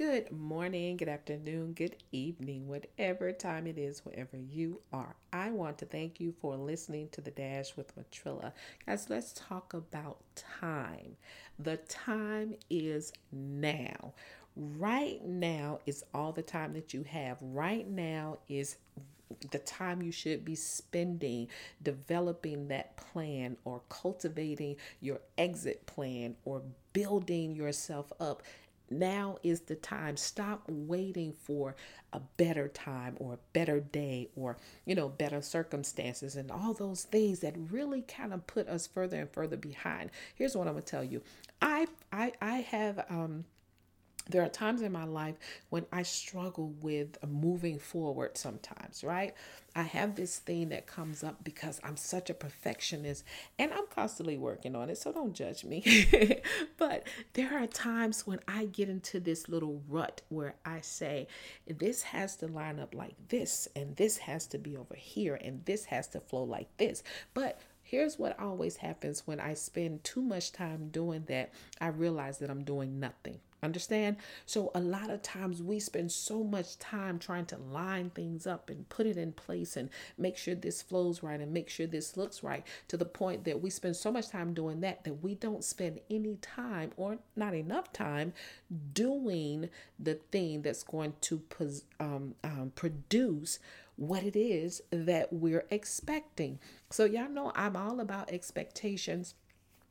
Good morning, good afternoon, good evening, whatever time it is, wherever you are. I want to thank you for listening to the Dash with Matrilla. Guys, let's talk about time. The time is now. Right now is all the time that you have. Right now is the time you should be spending developing that plan or cultivating your exit plan or building yourself up now is the time. Stop waiting for a better time or a better day or, you know, better circumstances and all those things that really kind of put us further and further behind. Here's what I'm going to tell you. I I I have um there are times in my life when I struggle with moving forward sometimes, right? I have this thing that comes up because I'm such a perfectionist and I'm constantly working on it, so don't judge me. but there are times when I get into this little rut where I say, this has to line up like this, and this has to be over here, and this has to flow like this. But here's what always happens when I spend too much time doing that I realize that I'm doing nothing Understand? So, a lot of times we spend so much time trying to line things up and put it in place and make sure this flows right and make sure this looks right to the point that we spend so much time doing that that we don't spend any time or not enough time doing the thing that's going to um, um, produce what it is that we're expecting. So, y'all know I'm all about expectations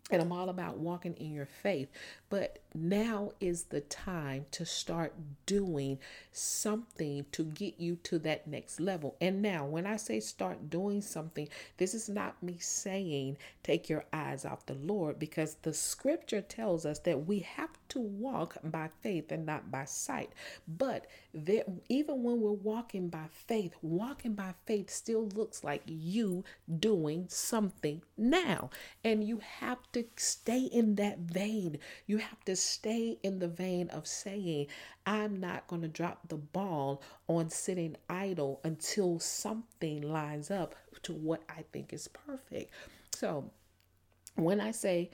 and I'm all about walking in your faith. But now is the time to start doing something to get you to that next level. And now, when I say start doing something, this is not me saying take your eyes off the Lord because the scripture tells us that we have to walk by faith and not by sight. But there, even when we're walking by faith, walking by faith still looks like you doing something now. And you have to stay in that vein. You have to stay in the vein of saying, I'm not going to drop the ball on sitting idle until something lines up to what I think is perfect. So, when I say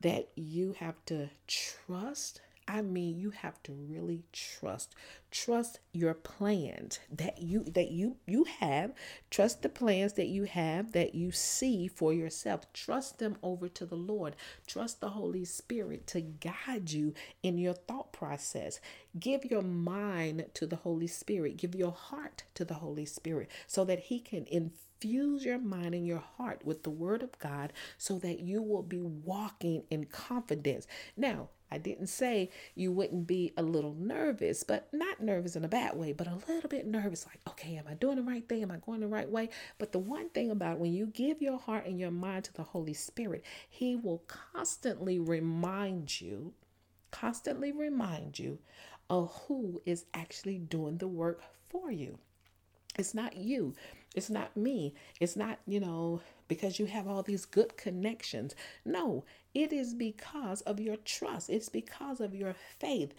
that you have to trust I mean, you have to really trust. Trust your plans that you that you you have. Trust the plans that you have that you see for yourself. Trust them over to the Lord. Trust the Holy Spirit to guide you in your thought process. Give your mind to the Holy Spirit. Give your heart to the Holy Spirit so that he can infuse your mind and your heart with the word of God so that you will be walking in confidence. Now, I didn't say you wouldn't be a little nervous, but not nervous in a bad way, but a little bit nervous like, okay, am I doing the right thing? Am I going the right way? But the one thing about when you give your heart and your mind to the Holy Spirit, He will constantly remind you, constantly remind you of who is actually doing the work for you. It's not you. It's not me. It's not, you know, because you have all these good connections. No, it is because of your trust. It's because of your faith.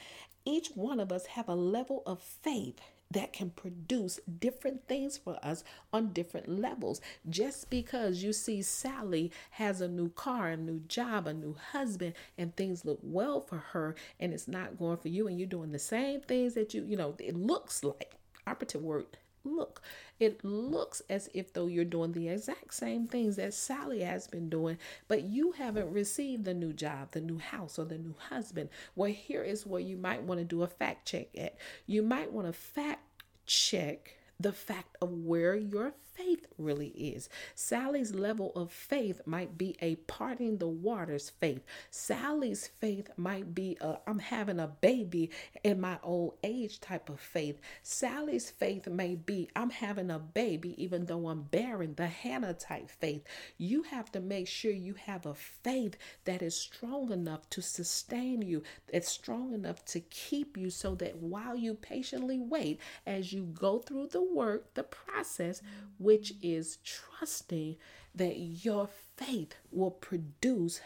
Each one of us have a level of faith that can produce different things for us on different levels. Just because you see Sally has a new car, a new job, a new husband, and things look well for her, and it's not going for you, and you're doing the same things that you, you know, it looks like operative word look. It looks as if though you're doing the exact same things that Sally has been doing, but you haven't received the new job, the new house, or the new husband. Well, here is where you might want to do a fact check at. You might want to fact check the fact of where your faith really is. Sally's level of faith might be a parting the waters faith. Sally's faith might be a I'm having a baby in my old age type of faith. Sally's faith may be I'm having a baby even though I'm bearing the Hannah type faith. You have to make sure you have a faith that is strong enough to sustain you, that's strong enough to keep you so that while you patiently wait as you go through the work, the process, which is trusting that your faith will produce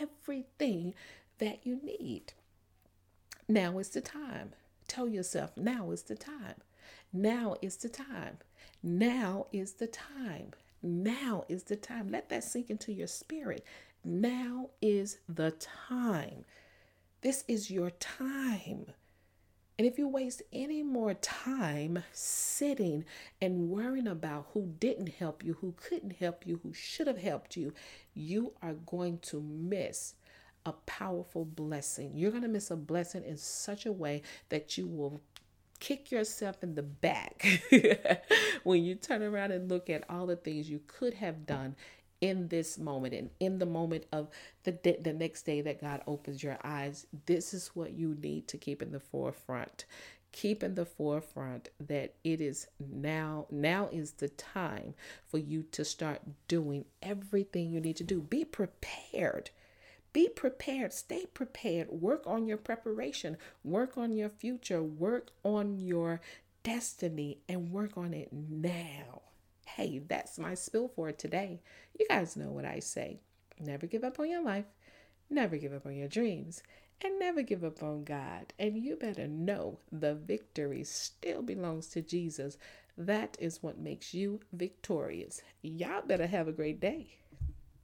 everything that you need. Now is the time. Tell yourself, now is the time. Now is the time. Now is the time. Now is the time. Let that sink into your spirit. Now is the time. This is your time. And if you waste any more time sitting and worrying about who didn't help you, who couldn't help you, who should have helped you, you are going to miss a powerful blessing. You're going to miss a blessing in such a way that you will kick yourself in the back when you turn around and look at all the things you could have done in this moment and in the moment of the the next day that God opens your eyes this is what you need to keep in the forefront. Keep in the forefront that it is now now is the time for you to start doing everything you need to do. Be prepared. Be prepared, stay prepared, work on your preparation, work on your future, work on your destiny, and work on it now. Hey, that's my spill for today. You guys know what I say never give up on your life, never give up on your dreams, and never give up on God. And you better know the victory still belongs to Jesus. That is what makes you victorious. Y'all better have a great day.